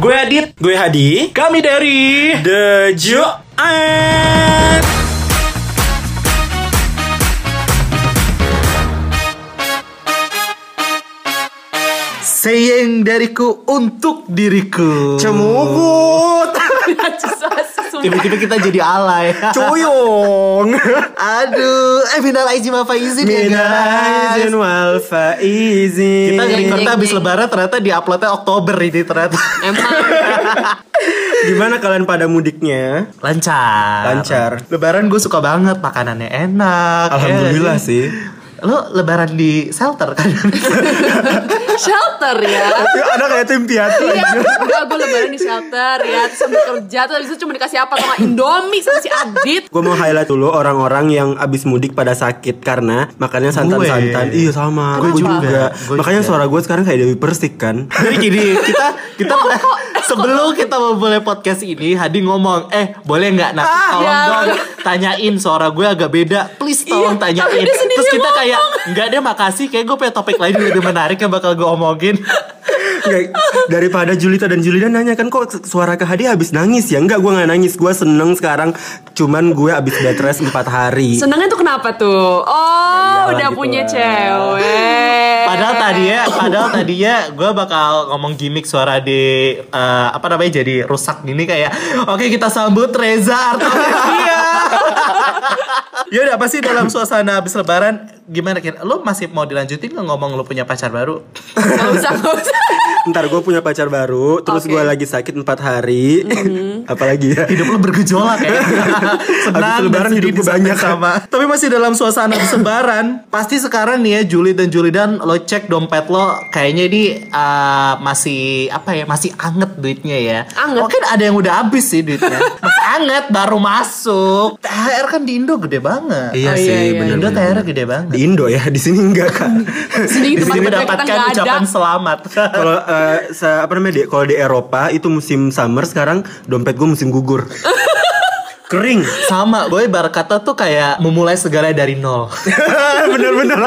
Gue Adit. Gue Hadi. Kami dari The Joan. Sayang dariku untuk diriku. Cemugut. Tiba-tiba kita jadi alay. Cuyung. Aduh, eh minal aizin wal faizin ya Minal guys. aizin wal faizin. Kita recordnya habis jeng. lebaran ternyata di uploadnya Oktober ini ternyata. Emang Gimana kalian pada mudiknya? Lancar. Lancar. Lebaran gue suka banget, makanannya enak. Alhamdulillah ya. sih. Lo lebaran di shelter kan? shelter ya. Ya, ada kayak tim piatu Iya, enggak gue lebaran di shelter ya Terus sambil kerja Terus habis itu cuma dikasih apa sama Indomie sama si Adit Gue mau highlight dulu orang-orang yang abis mudik pada sakit karena makannya santan-santan. Iya sama. Gue juga. juga. Makanya suara gue sekarang kayak Dewi Persik kan. Jadi gini, kita kita sebelum kita memulai podcast ini, Hadi ngomong, eh boleh nggak nanti Ah, tolong ya. dong tanyain suara gue agak beda, please tolong Iya, tanyain. Terus kita ngomong. kayak nggak deh makasih, kayak gue punya topik lain yang lebih menarik yang bakal gue omongin. Nggak, daripada Julita dan Julida nanya kan kok suara Kak Hadi habis nangis ya? Enggak, gue nggak nangis. Gue seneng sekarang. Cuman gue abis bed rest 4 hari. Senengnya tuh kenapa tuh? Oh iyalah udah gitu punya lah. cewek Padahal tadi ya, padahal tadinya gue bakal ngomong gimmick suara di eh, apa namanya jadi rusak gini kayak, oke kita sambut Reza Artamevia. ya udah apa sih dalam suasana habis lebaran gimana kira? Lo masih mau dilanjutin nggak ngomong lo punya pacar baru? Gak usah gak usah Ntar gue punya pacar baru. Terus Oke. gue lagi sakit 4 hari. Apalagi ya? hidup lo bergejolak ya senang Habis lebaran dan hidup gue banyak. sama tapi masih dalam suasana habis lebaran pasti sekarang nih ya Juli dan Julidan lo cek dompet lo kayaknya di uh, masih apa ya masih anget duitnya ya Anget. mungkin ada yang udah habis sih duitnya masih anget baru masuk THR kan di Indo gede banget Iya Oh, sih, iya, iya, bener Indo THR gede banget Di Indo ya, di sini enggak kak. Sini di sini mendapatkan ucapan selamat Kalau eh, se- apa namanya di kalau di Eropa itu musim summer sekarang dompet gue musim gugur. Kering. sama gue ibarat kata tuh kayak memulai segala dari nol Bener-bener.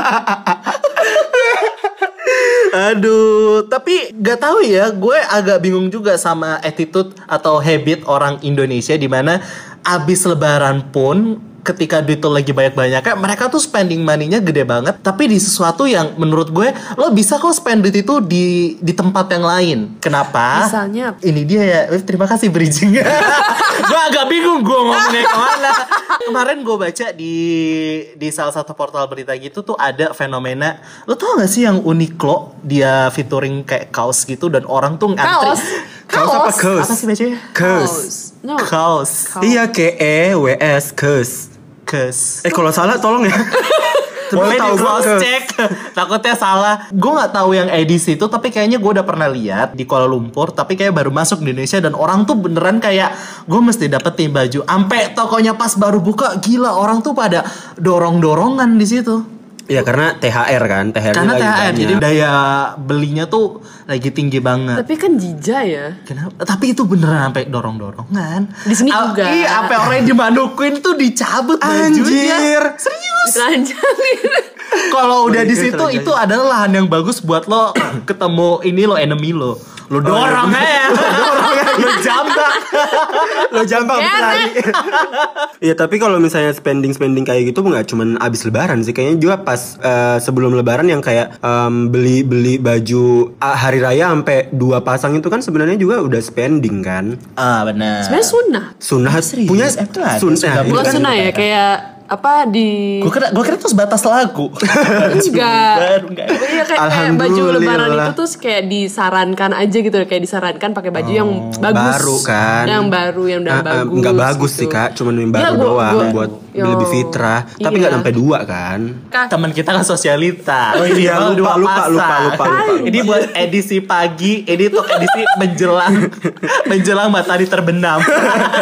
Aduh, tapi gak tahu ya, gue agak bingung juga sama attitude atau habit orang Indonesia di mana abis lebaran pun ketika duit tuh lagi banyak-banyaknya mereka tuh spending money-nya gede banget tapi di sesuatu yang menurut gue lo bisa kok spend duit itu di di tempat yang lain. Kenapa? Misalnya? ini dia ya. Eh, terima kasih bridgingnya gue agak bingung gue ngomongnya ke mana. Kemarin gue baca di di salah satu portal berita gitu tuh ada fenomena. Lo tau gak sih yang Uniqlo dia featuring kayak kaos gitu dan orang tuh ngantri. Kaos? Kaos apa? Kaos? apa sih bacanya? Kes. No. Kaos. Kaos. Iya K E W S kes. Kes Eh kalau salah tolong ya. Tapi boleh tahu di cross check. Takutnya salah. Gue nggak tahu yang edisi itu tapi kayaknya gue udah pernah lihat di Kuala Lumpur tapi kayak baru masuk di Indonesia dan orang tuh beneran kayak gue mesti dapet nih baju. Ampe tokonya pas baru buka gila orang tuh pada dorong dorongan di situ Iya karena THR kan, THR karena lagi THR banyak. jadi daya belinya tuh lagi tinggi banget Tapi kan jija ya Kenapa? Tapi itu beneran sampai dorong-dorongan. Di sini Ah, juga. Iya, sampai orang yang di Manukuin tuh dicabut bajunya. Anjir. Serius. Ditelanjangin Kalau udah di situ itu adalah lahan yang bagus buat lo ketemu ini lo enemy lo. Lo dorong aja. lo jambak. Lo jambak Kere. berlari. Iya tapi kalau misalnya spending spending kayak gitu nggak cuman abis lebaran sih kayaknya juga pas eh, sebelum lebaran yang kayak em, beli beli baju ah, hari raya sampai dua pasang itu kan sebenarnya juga udah spending kan. Ah, benar. Sebenarnya sunnah Sunnah Serius? punya Eh, sunnah. sunnah. itu Bukan kan- sunnah ya Kayak apa di Gue kira, gue kira tuh sebatas lagu. Enggak enggak. Iya kayak, kayak baju lebaran itu tuh kayak disarankan aja gitu Kayak disarankan pakai baju yang bagus baru kan. Yang baru yang udah Ah, ah, bagus nggak bagus gitu. sih kak, cuman yang baru gua- doang gua- buat Yo. lebih fitrah. Tapi Iya. nggak sampai dua kan? Teman kita kan sosialita. Oh iya, lupa, lupa, pasang. lupa, lupa, lupa, lupa. Ini buat edisi pagi, ini tuh edisi menjelang menjelang matahari terbenam.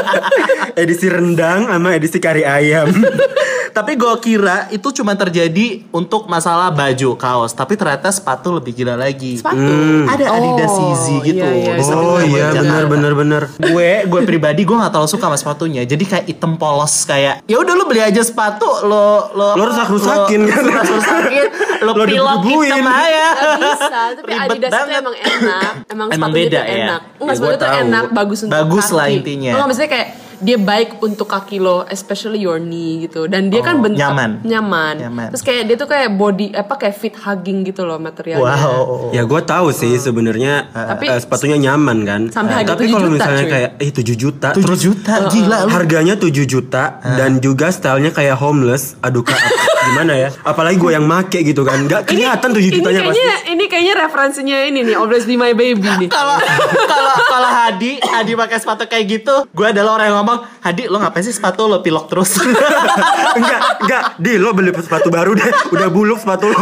edisi rendang sama edisi kari ayam. Tapi gue kira itu cuma terjadi untuk masalah baju kaos, tapi ternyata sepatu lebih gila lagi. Sepatu. Ada Adidas Oh, Yeezy gitu. iya, iya, Di iya. samping Oh iya benar benar benar. gue gue pribadi gue nggak terlalu suka sama sepatunya jadi kayak item polos kayak ya udah lo beli aja sepatu lo lo Lo rusak-rusakin lo- kan? lo rusak-rusakin lo, Lo pilok hitam aja Gak bisa, tapi Ribet Adidas itu banget. emang enak Emang, Emang sepatunya beda tuh ya? enak Enggak, Ya, sepatu itu enak, bagus untuk Bagus kaki lah intinya. Enggak, maksudnya kayak dia baik untuk kaki lo, especially your knee gitu Dan dia kan Oh, bentuk nyaman. nyaman. Nyaman. Terus kayak dia tuh kayak body, apa kayak fit hugging gitu loh materialnya wow Ya gue tahu sih sebenarnya Tapi- eh, sepatunya nyaman kan. Sampai harga Tapi 7 kalau misalnya cuy. kayak eh 7 juta 7 terus juta gila lu harganya 7 juta dan juga stylenya kayak homeless. Aduh kak gimana ya? Apalagi gue yang make gitu kan. Gak kelihatan 7 ini jutanya pasti. kayaknya ini kayaknya referensinya ini nih Always Be My Baby nih kalau kalau kalau Hadi Hadi pakai sepatu kayak gitu gue adalah orang yang ngomong Hadi lo ngapain sih sepatu lo pilok terus enggak, enggak. Di lo beli sepatu baru deh. Udah buluk sepatu lo.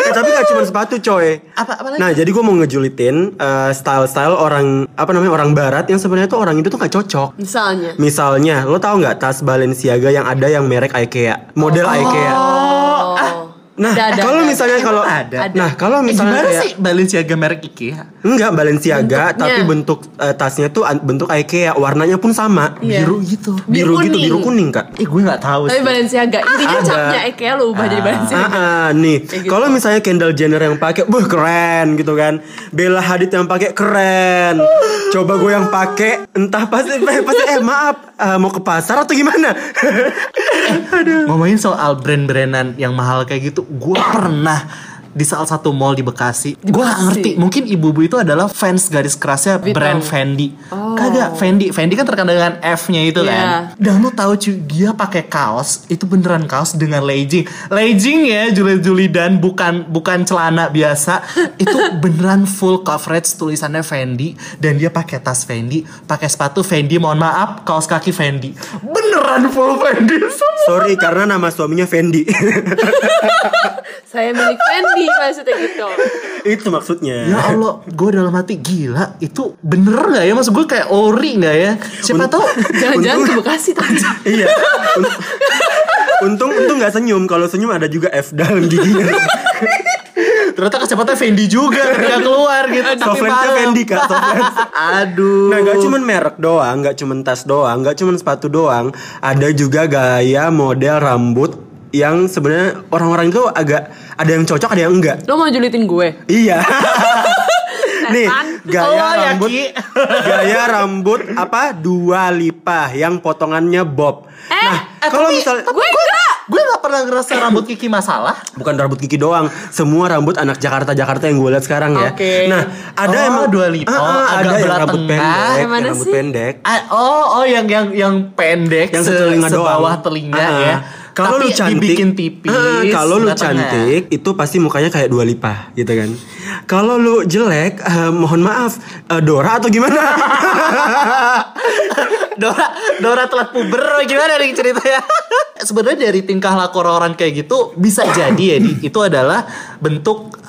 eh, tapi gak cuma sepatu coy. Apa- apa lagi? Nah jadi gue mau ngejulitin eh, style-style orang apa namanya orang barat yang sebenarnya tuh orang itu tuh gak cocok. Misalnya Misalnya, lo tau nggak tas Balenciaga yang ada yang merek IKEA, model IKEA. Nah, Ada, kalau ada. misalnya kalau ada? nah kalau Eh, misalnya gimana kayak sih Balenciaga merek IKEA enggak Balenciaga Bentuknya. tapi bentuk eh, tasnya tuh bentuk IKEA, warnanya pun sama. Iya. biru gitu Biru, Biru gitu, biru kuning, Kak. Eh gue gak tahu Tapi sih Balenciaga Intinya Ada. capnya IKEA lo ubah jadi Balenciaga Ah, ah, nih, Kayak gitu. kalau misalnya Kendall Jenner yang pakai, wah keren gitu kan. Bella Hadid yang pakai keren. Coba gue yang pakai, entah pasti pasti eh maaf, eh, mau ke pasar atau gimana? Ngomongin soal brand-brandan yang mahal kayak gitu, gue pernah di salah satu mall di Bekasi. Di Gue Bekasi? ngerti, mungkin ibu-ibu itu adalah fans garis kerasnya brand Fendi. Oh. Kagak Fendi, Fendi kan terkenal dengan F-nya itu kan. Iya. Dan lu tahu cuy, dia pakai kaos, itu beneran kaos dengan legging. Legging ya, Juli dan bukan bukan celana biasa. Itu beneran full coverage tulisannya Fendi dan dia pakai tas Fendi, pakai sepatu Fendi, mohon maaf, kaos kaki Fendi. Beneran full Fendi. Sorry, karena nama suaminya Fendi. Saya milik Fendi maksudnya gitu Itu maksudnya. Ya Allah, gue dalam hati gila itu bener nggak ya? Maksud gue kayak ori nggak ya? Siapa tahu Jangan-jangan ke Bekasi tadi iya. Un- Untung untung nggak senyum. Kalau senyum ada juga F dalam giginya. ternyata kecepatan Fendi juga ketika keluar gitu. malam. Fendi kak. Softland. Aduh. Nah, gak cuman merek doang, gak cuman tas doang, gak cuman sepatu doang, ada juga gaya model rambut yang sebenarnya orang-orang itu agak ada yang cocok, ada yang enggak. Lo mau julitin gue? Iya. Nih, gaya Oh, ya, rambut Ki. gaya rambut apa? Dua lipa yang potongannya bob. Eh, nah, eh, kalau tapi- misalnya Gue enggak Gue gak pernah ngerasa rambut Kiki masalah. bukan rambut Kiki doang, semua rambut anak Jakarta Jakarta yang gue lihat sekarang ya. Oke. Nah, ada Oh, emang Dua Lipa. Ah, ah, Oh, agak ada yang rambut tengah. pendek, Yang rambut sih? pendek. Ah, oh, oh yang yang yang pendek yang se- doang. sebawah telinga Ah, ya. Kalau lu cantik, dibikin tipis. Ah, kalau lu cantik itu pasti mukanya kayak dua lipa gitu kan. Kalau lu jelek, eh, mohon maaf, eh, Dora atau gimana? Dora Dora telat puber gimana nih ceritanya? Sebenarnya dari tingkah laku orang kayak gitu bisa jadi ya di, itu adalah bentuk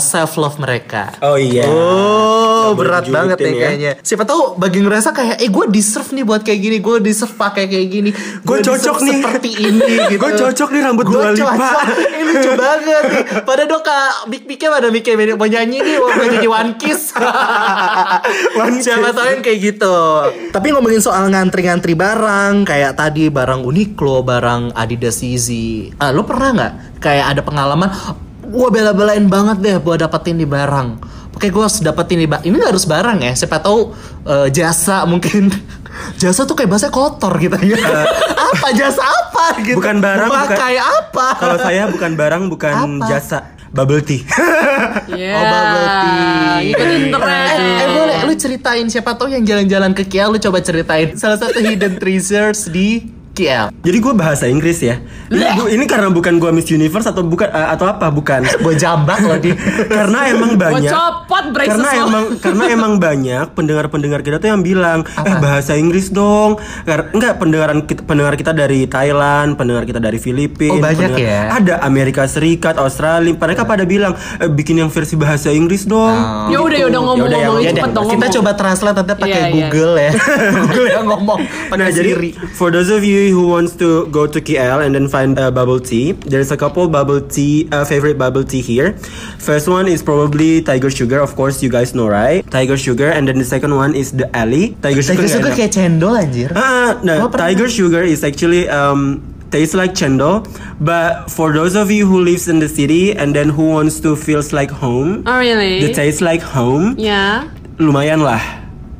self love mereka. Oh iya. Oh boleh berat banget ya ya. kayaknya. Siapa tahu bagi ngerasa kayak eh gue deserve nih buat kayak gini, gue deserve pakai kayak gini, Gue Gua cocok nih. seperti ini gitu. Gue cocok nih rambut Lipa. cocok. Ini lucu banget nih. Pada dok kak Big Bignya pada mikir mau nyanyi nih mau nyanyi One Kiss. One Siapa Kiss. tahu yang kayak gitu. Tapi ngomongin soal ngantri-ngantri barang, kayak tadi barang Uniqlo, barang Adidas Yeezy. Ah, lo pernah nggak kayak ada pengalaman? Gue bela-belain banget deh buat dapetin di barang. Oke, gue harus dapetin di barang. Ini nggak harus barang ya. Siapa tahu eh, jasa mungkin. Jasa tuh kayak bahasa kotor gitu ya. apa jasa apa gitu? Bukan barang, bukan- pakai apa? Kalau saya bukan barang, bukan Apa? jasa. Bubble tea. Iya Oh, bubble tea. Ngikutin tren Eh, eh, boleh lu ceritain siapa tahu yang jalan-jalan ke KL lu coba ceritain salah satu hidden treasures di KL. Jadi gue bahasa Inggris ya. Ini, gua- ini karena bukan gue Miss Universe atau bukan eh, atau apa? Bukan. Gue jambak loh di. karena emang Gue banyak. copot braces karena lo. emang karena emang banyak pendengar-pendengar kita tuh yang bilang eh bahasa Inggris dong enggak pendengaran kita, pendengar kita dari Thailand pendengar kita dari Filipina Oh, banyak pendengar- ya? ada Amerika Serikat Australia mereka pada bilang eh, bikin yang versi bahasa Inggris dong Ya udah ya udah Yaudah, ngomong-ngomong ya, ngomong, Ya cepet deh, dong kita ngomong. coba translate nanti pakai Iya, iya. Google ya. Google yang ngomong Nah jadi for those of you you who wants to go to KL and then find uh, bubble tea, there's a couple bubble tea uh, favorite bubble tea here. First one is probably Tiger Sugar, of course you guys know right? Tiger Sugar, and then the second one is the Alley. Tiger Sugar. Tiger Sugar enak. kayak cendol anjir. Ah, no, pernah- Tiger Sugar is actually um tastes like chendol, but for those of you who lives in the city and then who wants to feels like home, Oh really? the taste like home, Yeah. lumayan lah,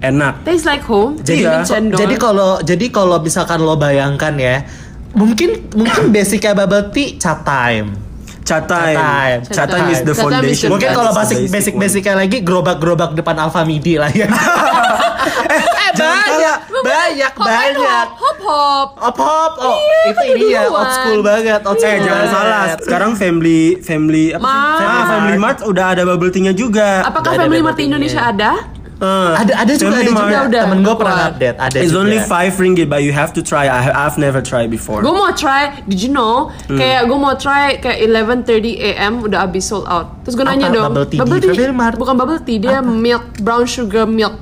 enak. Tastes like home. Jadi Iya. jadi kalau jadi kalau misalkan lo bayangkan ya, mungkin mungkin basicnya bubble tea chat time. Chat time. time. Chat time is the Chat time is foundation. the Mungkin That's kalau basic basic basicnya lagi gerobak-gerobak depan Alfa Midi lah ya. eh, banyak, banyak, banyak. Hop hop. Hop hop, oh Iya, itu ini ya, old school banget, old Eh school jangan banget. salah, sekarang family family apa sih? Family, family Mart udah ada bubble tea-nya juga. Apakah Family Mart. Indonesia ada? Eh, Ada ada juga ada juga. Udah, Temen gue pernah update, ada It's juga. only 5 ringgit but you have to try. I I've never tried before. Gue mau try, did you know? Hmm. Kayak gue mau try kayak 11:30 AM udah habis sold out. Terus gue nanya Apa? dong, Bubble tea di Family Mart? bukan bubble tea, dia milk brown sugar milk.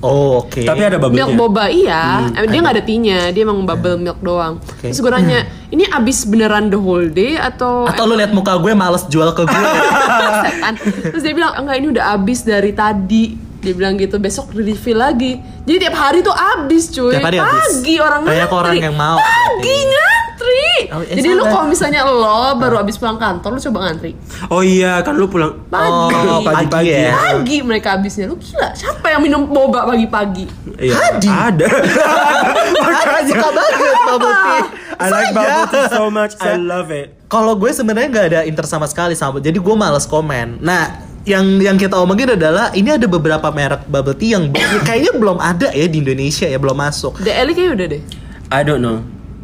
Oh, oke. Tapi ada Milk bubble-nya. boba iya, Hmm, dia nggak ada tea-nya, dia emang bubble milk doang. Terus gue nanya, ini abis beneran the whole day atau Atau lu liat muka gue males jual ke gue. kan? Terus dia bilang enggak ini udah habis dari tadi. Dia bilang gitu besok refill lagi. Jadi tiap hari tuh habis cuy. Tiap hari habis. Pagi orang Banyak ngantri. orang yang mau. Pagi ngantri. Oh, eh, Jadi lu kalau misalnya lo baru habis pulang kantor lu coba ngantri. Oh iya, kan lu pulang Pagi. Oh, pagi-pagi pagi ya. Pagi mereka habisnya. Lu gila. Siapa yang minum boba pagi-pagi? Iya, Hadi. ada. Aku suka banget bubble tea. I like Saya. bubble tea so much. I love it. Kalau gue sebenarnya nggak ada interest sama sekali sama, jadi gue males komen. Nah, yang yang kita omongin adalah ini ada beberapa merek bubble tea yang kayaknya belum ada ya di Indonesia ya belum masuk. The Ellie kayaknya udah deh. I don't know.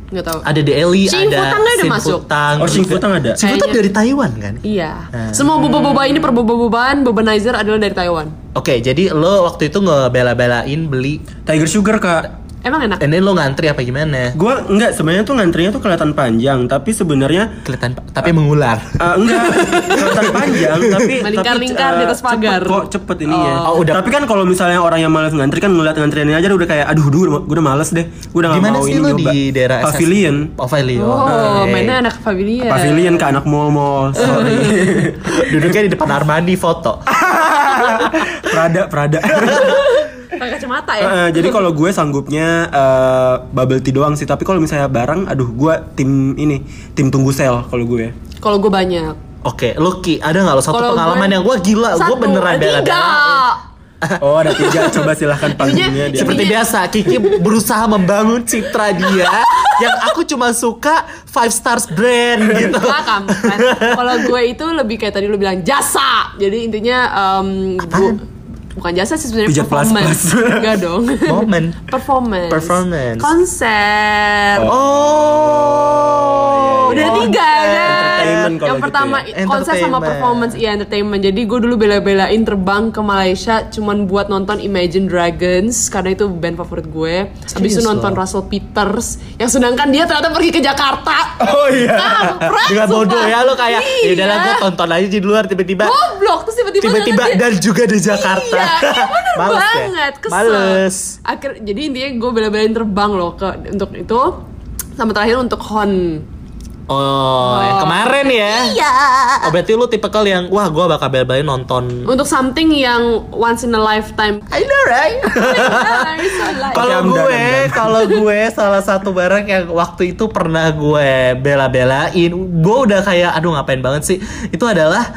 Nggak tahu. Ada Deli, ada Futang udah masuk. Futang Oh, Sing juga. Futang ada? Sing Futang Kayaknya. dari Taiwan kan? Iya. Ah. Semua boba-boba ini per boba-bobaan, bobanizer adalah dari Taiwan. Oke, jadi lo waktu itu ngebela-belain beli Tiger Sugar kak. Emang enak? And then lo ngantri apa gimana? Gua enggak sebenarnya tuh ngantrinya tuh kelihatan panjang, tapi sebenarnya Kelihatan tapi mengular. uh, enggak kelihatan panjang, tapi Melingkar-lingkar tapi, di atas uh, pagar. Cepet kok cepet ininya. Oh, udah. Tapi kan kalau misalnya orang yang malas ngantri kan ngeliat ngantriannya aja udah kayak aduh gue udah, males deh. Gue udah Di gak mana mau sih ini lo nyoba. di daerah? Pavilion. Pavilion. Oh, Oke. mainnya anak pavilion. Pavilion ke anak mall-mall. Sorry. Duduknya di depan Armani foto. Prada, Prada. Pakai kacamata ya. Eh, jadi kalau gue sanggupnya eh, bubble tea doang sih, tapi kalau misalnya barang, aduh gue tim ini, tim tunggu sel kalau gue. Kalau gue banyak. Oke, Lucky, ada nggak lo satu Kalau pengalaman gue- yang gue gila, gue Satu, beneran eh, bela tiga. Oh ada tiga, coba silahkan panggilnya dia. Seperti biasa, Kiki berusaha membangun citra dia yang aku cuma suka five stars brand gitu. Kampret. Kalau gue itu lebih kayak tadi lu bilang jasa. Jadi intinya em, bu- bukan jasa sih sebenarnya Pijat plus performance. plus. Enggak dong. Momen. performance. Performance. Konser. Oh, Udah tiga kan. Yang gitu pertama ya. konser sama performance iya entertainment. Jadi gue dulu bela-belain terbang ke Malaysia cuman buat nonton Imagine Dragons karena itu band favorit gue. Habis itu nonton lo? Russell Peters yang sedangkan dia ternyata pergi ke Jakarta. Oh iya. Kampret, Dengan bodoh ya lo kayak, ya udahlah gue Iya. tonton aja di luar tiba-tiba Goblok terus tiba-tiba tiba-tiba dan juga di Jakarta. Iya, iya bener Males ya? banget, kesel. Males. Akhir, jadi intinya gue bela-belain terbang loh ke untuk itu sama terakhir untuk Hon. Oh, yang kemarin ya. Iya. Oh, berarti lu tipikal yang wah gua bakal bel-belain nonton. Untuk something yang once in a lifetime. I know right? Kalau gue, kalau gue salah satu barang yang waktu itu pernah gue bela-belain, gue udah kayak aduh ngapain banget sih? Itu adalah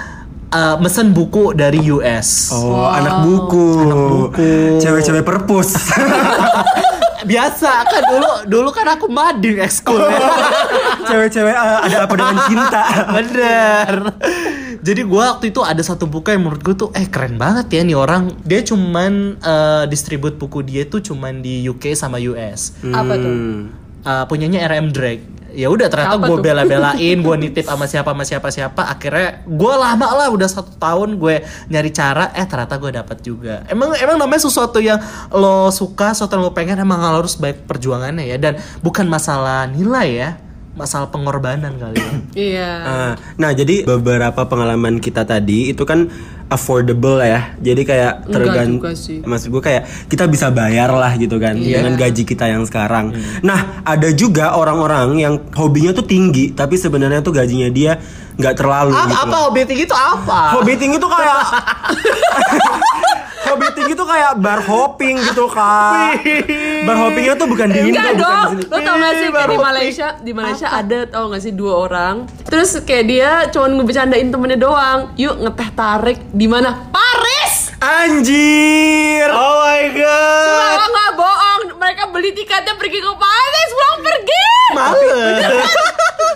uh, mesen buku dari US. Oh, anak buku. buku. Cewek-cewek perpus. Biasa kan dulu dulu kan aku mading ekskul ya. Cewek-cewek eh, ada apa dengan cinta? Bener. Jadi gue waktu itu ada satu buku yang menurut gue tuh eh keren banget ya nih orang. Dia cuman uh, distribute buku dia tuh cuman di UK sama US. Apa tuh? Hmm. Uh, punyanya RM Drake. Ya udah ternyata gue bela-belain, gue nitip sama siapa sama siapa siapa. Akhirnya gue lama lah udah satu tahun gue nyari cara. Eh ternyata gue dapat juga. Emang emang namanya sesuatu yang lo suka, sesuatu yang lo pengen emang harus baik perjuangannya ya. Dan bukan masalah nilai ya, masalah pengorbanan kali ya. Iya. Ah, nah, jadi beberapa pengalaman kita tadi itu kan affordable ya. Jadi kayak tergantung. Maksud gue kayak kita bisa bayar lah gitu kan Iya. dengan gaji kita yang sekarang. Hmm. Nah ada juga orang-orang yang hobinya tuh tinggi tapi sebenarnya tuh gajinya dia nggak terlalu. Apa, gitu apa loh. hobi tinggi itu apa? Hobi tinggi tuh kayak Hobi tinggi tuh kayak bar hopping gitu kak. Bar hoppingnya tuh bukan di Indo Enggak bukan di dong, sini. Lo tau gak sih kayak baru di. Malaysia? Di Malaysia ada tau gak sih dua orang. Terus kayak dia cuman ngebecandain temennya doang. Yuk ngeteh tarik di mana? Paris! Anjir Oh my god. Sumpah gak bohong Mereka beli tiketnya pergi ke Paris Pulang pergi Males.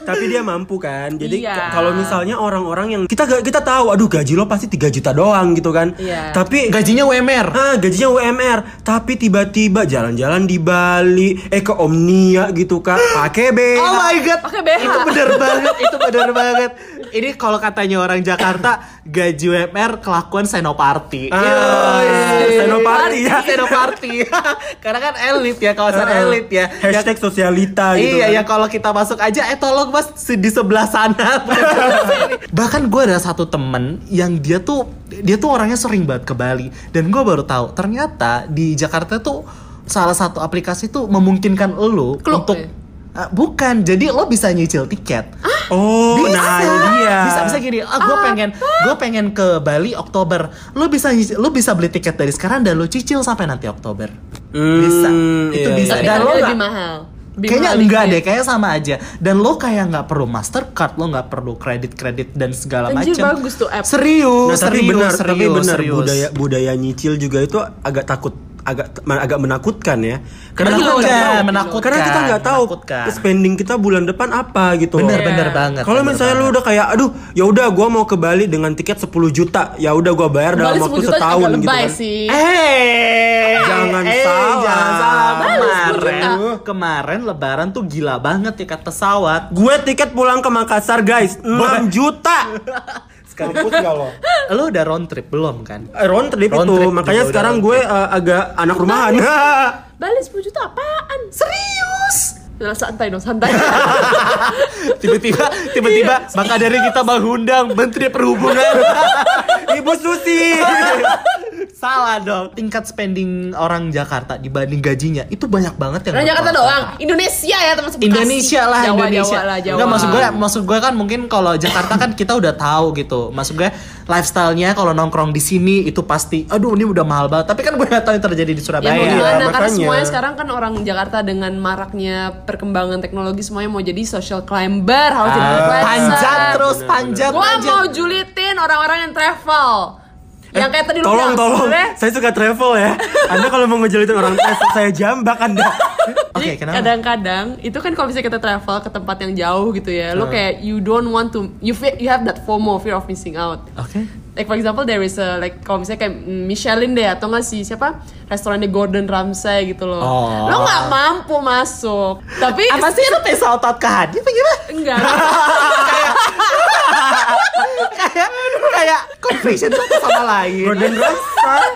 Tapi dia mampu kan Jadi Iya. kalau misalnya orang-orang yang Kita kita tahu Aduh gaji lo pasti 3 juta doang gitu kan Iya. Tapi Gajinya WMR. Ah, gajinya UMR, tapi tiba-tiba jalan-jalan di Bali, eh ke Omnia gitu kak, pakai BH. Oh my god. Pakai BH. Itu bener banget, itu bener banget. Ini kalau katanya orang Jakarta gaji WMR kelakuan senoparty. Ah, Yoi. Senoparty ya. Senoparty. Karena kan elit ya, kawasan Ah, elit ya. Hashtag sosialita gitu. Iya kan. ya kalau kita masuk aja eh tolong mas di sebelah sana bahkan gue ada satu temen yang dia tuh dia tuh orangnya sering banget ke Bali dan gue baru tahu ternyata di Jakarta tuh salah satu aplikasi tuh memungkinkan lo untuk ya? Ah, bukan. Jadi lo bisa nyicil tiket. Oh, nah ini dia. bisa bisa gini. Ah gue pengen gue pengen ke Bali Oktober. Lo bisa nyicil- lo bisa beli tiket dari sekarang dan lo cicil sampai nanti Oktober. Bisa. Hmm, itu iya, bisa. Tapi dan lo lebih mahal. Lebih Kayaknya mahal enggak deh, kayaknya sama aja. Dan lo kayak nggak perlu Mastercard, lo nggak perlu kredit-kredit dan segala macam. bagus tuh app. Serius, Nah, tapi serius, benar, serius, tapi benar serius. budaya budaya nyicil juga itu agak takut agak agak menakutkan ya. Karena kita Menakutkan, nggak tahu, menakutkan, karena kita nggak tahu menakutkan. spending kita bulan depan apa gitu. Bener, loh. bener banget. Kalau misalnya lu banget. udah kayak, aduh, ya udah, gue mau ke Bali dengan tiket 10 juta, ya udah gue bayar dalam waktu 10 juta setahun agak gitu kan. sih Eh, Jangan eh, salah. jangan salah. Kemarin, 10 juta. kemarin Lebaran tuh gila banget tiket pesawat. Gue tiket pulang ke Makassar guys, 6 juta. Sekaligus gak lo? Lo udah round trip belum kan? Eh, round trip Round itu, trip makanya sekarang gue eh, agak anak rumahan. Bali 10 juta apaan? Serius? Udah santai dong, santai Tiba-tiba, tiba-tiba maka dari kita mengundang Menteri Perhubungan. Ibu Susi. Salah dong. Tingkat spending orang Jakarta dibanding gajinya itu banyak banget yang Orang Jakarta kota. doang Indonesia ya termasuk Bekasi. Indonesia lah Jawa, Indonesia. Jawa lah Jawa Enggak maksud gue maksud gue kan mungkin kalau Jakarta kan kita udah tahu gitu. Maksud gue lifestyle-nya kalau nongkrong di sini itu pasti aduh ini udah mahal banget. Tapi kan gue gak tahu yang terjadi di Ya Surabaya. mau Iya, gimana karena makanya. semuanya sekarang kan orang Jakarta dengan maraknya perkembangan teknologi semuanya mau jadi social climber harus jadi Ah, influencer. panjat terus panjat Gua panjat. mau julitin orang-orang yang travel. Yang kayak tadi lu tolong bilang, tolong sebenarnya saya suka travel ya anda kalau mau ngejelitin orang travel saya jambak anda Oke, Jadi kenapa? kadang-kadang itu kan kalau misalnya kita travel ke tempat yang jauh gitu ya, lo kayak you don't want to you fe- you have that FOMO fear of missing out. Oke. Like for example there is a like kalau misalnya kayak Michelin deh atau nggak sih siapa restorannya Gordon Ramsay gitu loh. Oh. Lo nggak mampu masuk. Tapi Apa sih lu pengen sautat ke Hadi apa gimana? enggak. kayak kayak confession satu sama lain. Gordon Ramsay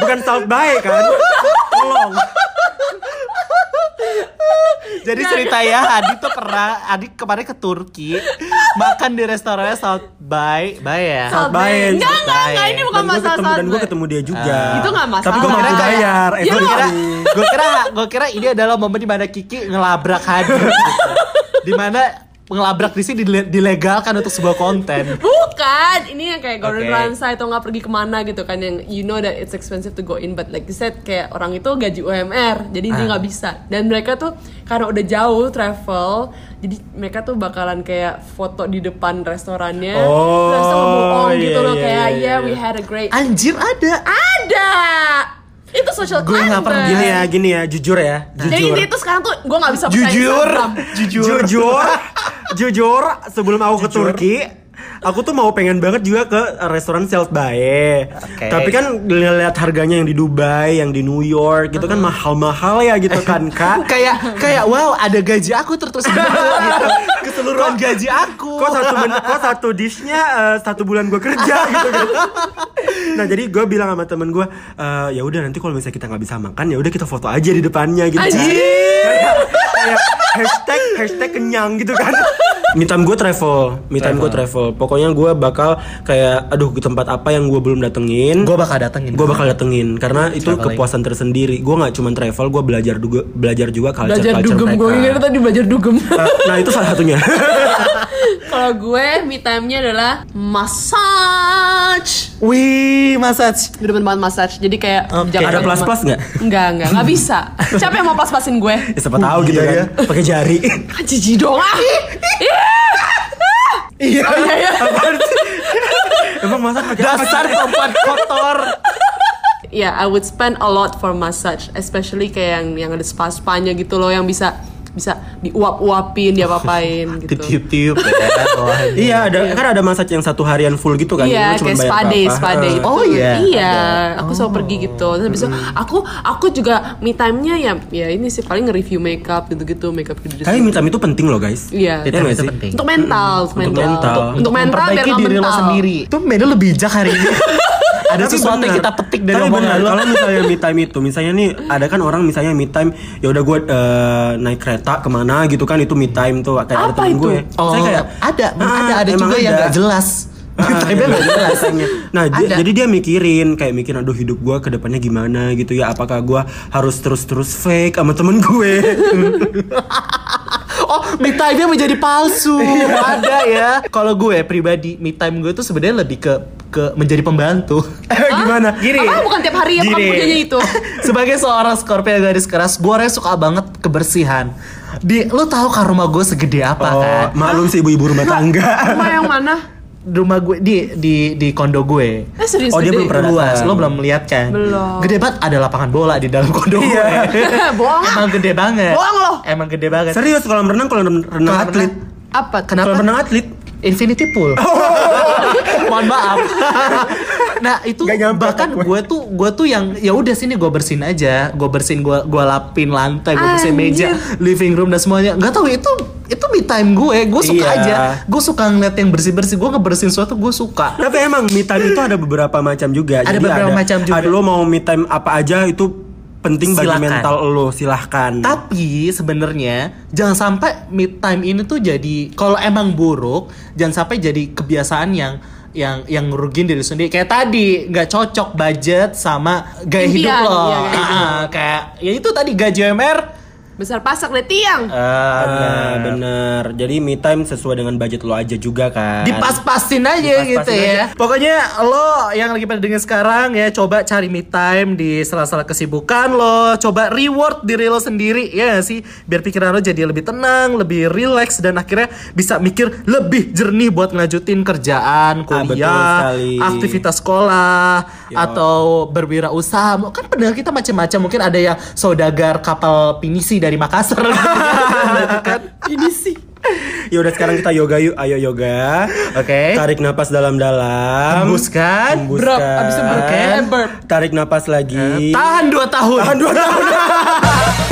bukan South Bay kan tolong Jadi cerita ya, Hadi tuh pernah Hadi kemarin ke Turki makan di restorannya South By, By ya. South Bay. Enggak, enggak, ini bukan dan masalah ketemu dan gue ketemu dia juga Itu nggak masalah. tapi gue mampu bayar Ya, eh, gue kira, gue kira, gue kira ini adalah momen di mana Kiki ngelabrak Hadi, gitu. di mana ngelabrak di sini dile- dilegalkan untuk sebuah konten. Bukan, ini yang kayak Gordon Oke. Ramsay atau nggak pergi ke mana gitu kan yang you know that it's expensive to go in but like you said kayak orang itu gaji UMR jadi dia Ah. nggak bisa dan mereka tuh karena udah jauh travel jadi mereka tuh bakalan kayak foto di depan restorannya Oh, terus tuh ngebohong iya, gitu loh iya, kayak iya, yeah, iya. we had a great Anjir ada. ada itu social Gue nggak pernah gini ya gini ya jujur ya jadi jujur dia tuh sekarang tuh gue nggak bisa percaya Jujur, Instagram. jujur. jujur jujur sebelum aku ke Turki aku tuh mau pengen banget juga ke restoran South Bay Oke. tapi kan lihat harganya yang di Dubai yang di New York gitu kan mahal-mahal ya gitu kan kak kayak kayak wow ada gaji aku terus gitu. keseluruhan gaji aku. kok satu men- kok satu dishnya eh, satu bulan gue kerja gitu kan nah jadi gue bilang sama temen gue "Eh, ya udah nanti kalau misalnya kita nggak bisa makan ya udah kita foto aja di depannya gitu kan Anjir. kayak, kayak hashtag hashtag kenyang gitu kan Me time gue travel, me time gue travel. Pokoknya gue bakal kayak, aduh ke tempat apa yang gue belum datengin, Gue bakal datengin. gue bakal datengin karena itu Traveling. kepuasan tersendiri. Gue nggak cuma travel, gue belajar juga belajar juga culture Belajar culture dugem gue kira tadi belajar dugem. Eh, nah itu salah satunya. Kalau gue me time-nya adalah massage. Wih, massage. Gue demen banget massage. Jadi kayak jangan Ada plus-plus nggak? Enggak, enggak, enggak bisa. Siapa yang mau plus-plusin gue? Ya, siapa tahu gitu iya, kan, pakai jari. Jijik dong ah. Iya. Oh iya iya. Emang masa pakai apa? Dasar perempuan kotor. Ya, I would spend a lot for massage, especially kayak yang yang ada spa-spanya gitu loh yang bisa bisa diuap-uapin, diapa-apain gitu. Ditiup-tiup ya. bawahnya. Iya, ada kan ada massage yang satu harian full gitu kan. Iya, kayak spa day, spa day. Itu. Oh, iya? Iya, aku selalu pergi gitu. Terus habis itu aku aku juga me time-nya ya ya ini sih paling nge-review makeup gitu-gitu, makeup gitu. Tapi me time itu penting loh guys. Iya. Iya itu penting. Untuk mental, untuk Untuk mental. mental. Untuk, untuk mental biar diri lo mental. sendiri. Itu Meda lebih bijak hari ini. Ada Tapi sesuatu yang benar. kita petik dari Tapi omongan. Kalau misalnya me time itu, misalnya nih ada kan orang misalnya me time, ya udah gue eh, naik kereta ke mana gitu kan itu me time tuh kayak ada Apa temen itu? gue. Oh, Saya kayak ada, ah, ada, ada juga yang ada. gak jelas. Ah, iya, jelas. Nah, dia- Ada. jadi dia mikirin kayak mikirin aduh hidup gue ke depannya gimana gitu ya. Apakah gue harus terus-terus fake sama temen gue? Oh, me time-nya menjadi palsu. Ada ya. Kalau gue pribadi, me time gue tuh sebenarnya lebih ke ke menjadi pembantu. gimana? Gini. Apa bukan tiap hari ya kamu punyanya itu? Sebagai seorang Scorpio garis keras, gue orangnya suka banget kebersihan. Di, lu tahu kan rumah gue segede apa Oh, kan? maklum sih ibu-ibu rumah tangga. Rumah yang mana? Rumah gue di di di kondo gue. Eh serius Oh, dia belum pernah Luas, lo belum melihat kan? Belum. Gede banget, ada lapangan bola di dalam kondo gue. Bohong. Emang gede banget. Bohong lo. Emang gede banget. Serius kalau renang kalau renang atlet. Apa? Kenapa? Kalau renang atlet. Infinity Pool. Mohon maaf. nah itu nyampe bahkan gue. gue tuh gue tuh yang ya udah sini gue bersihin aja, gue bersihin gue gue lapin lantai, gue bersihin Anjir. meja, living room dan semuanya. Nggak tahu itu itu me time gue, gue suka Iya. aja. Gue suka ngeliat yang bersih bersih, gue ngebersihin sesuatu gue suka. Tapi emang me time itu ada beberapa macam juga. Ada Jadi beberapa macam juga. Ada lo mau me time apa aja itu penting bagi Silakan. mental lo, silahkan. Tapi sebenarnya jangan sampai mid time ini tuh jadi kalau emang buruk, jangan sampai jadi kebiasaan yang yang yang ngerugiin diri sendiri. Kayak tadi nggak cocok budget sama gaya Impian, hidup lo. iya. Ah, kayak ya itu tadi gaji UMR. Besar pasak deh tiang. Ah, bener. Jadi me time sesuai dengan budget lo aja juga kan. Dipas-pasin aja Dipas-pasin gitu aja. ya. Pokoknya lo yang lagi pada denger sekarang ya coba cari me time di sela-sela kesibukan lo, coba reward diri lo sendiri ya sih biar pikiran lo jadi lebih tenang, lebih relax dan akhirnya bisa mikir lebih jernih buat ngajutin kerjaan, Ah, betul kuliah, sekali. aktivitas sekolah Yo. atau berwirausaha. Kan pendengar kita macam-macam, mungkin ada yang saudagar kapal pinisi dari Makassar kan. Ini sih. Ya udah sekarang kita yoga yuk. Ayo yoga. Oke. Tarik napas dalam-dalam. Hembuskan. Hembuskan. Burp, abis itu burp. Eh, burp. Tarik napas lagi. Tahan 2 tahun. Tahan dua tahun.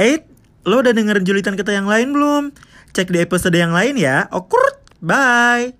Eh, lo udah dengerin julitan kita yang lain belum? Cek di episode yang lain ya. Okur, bye.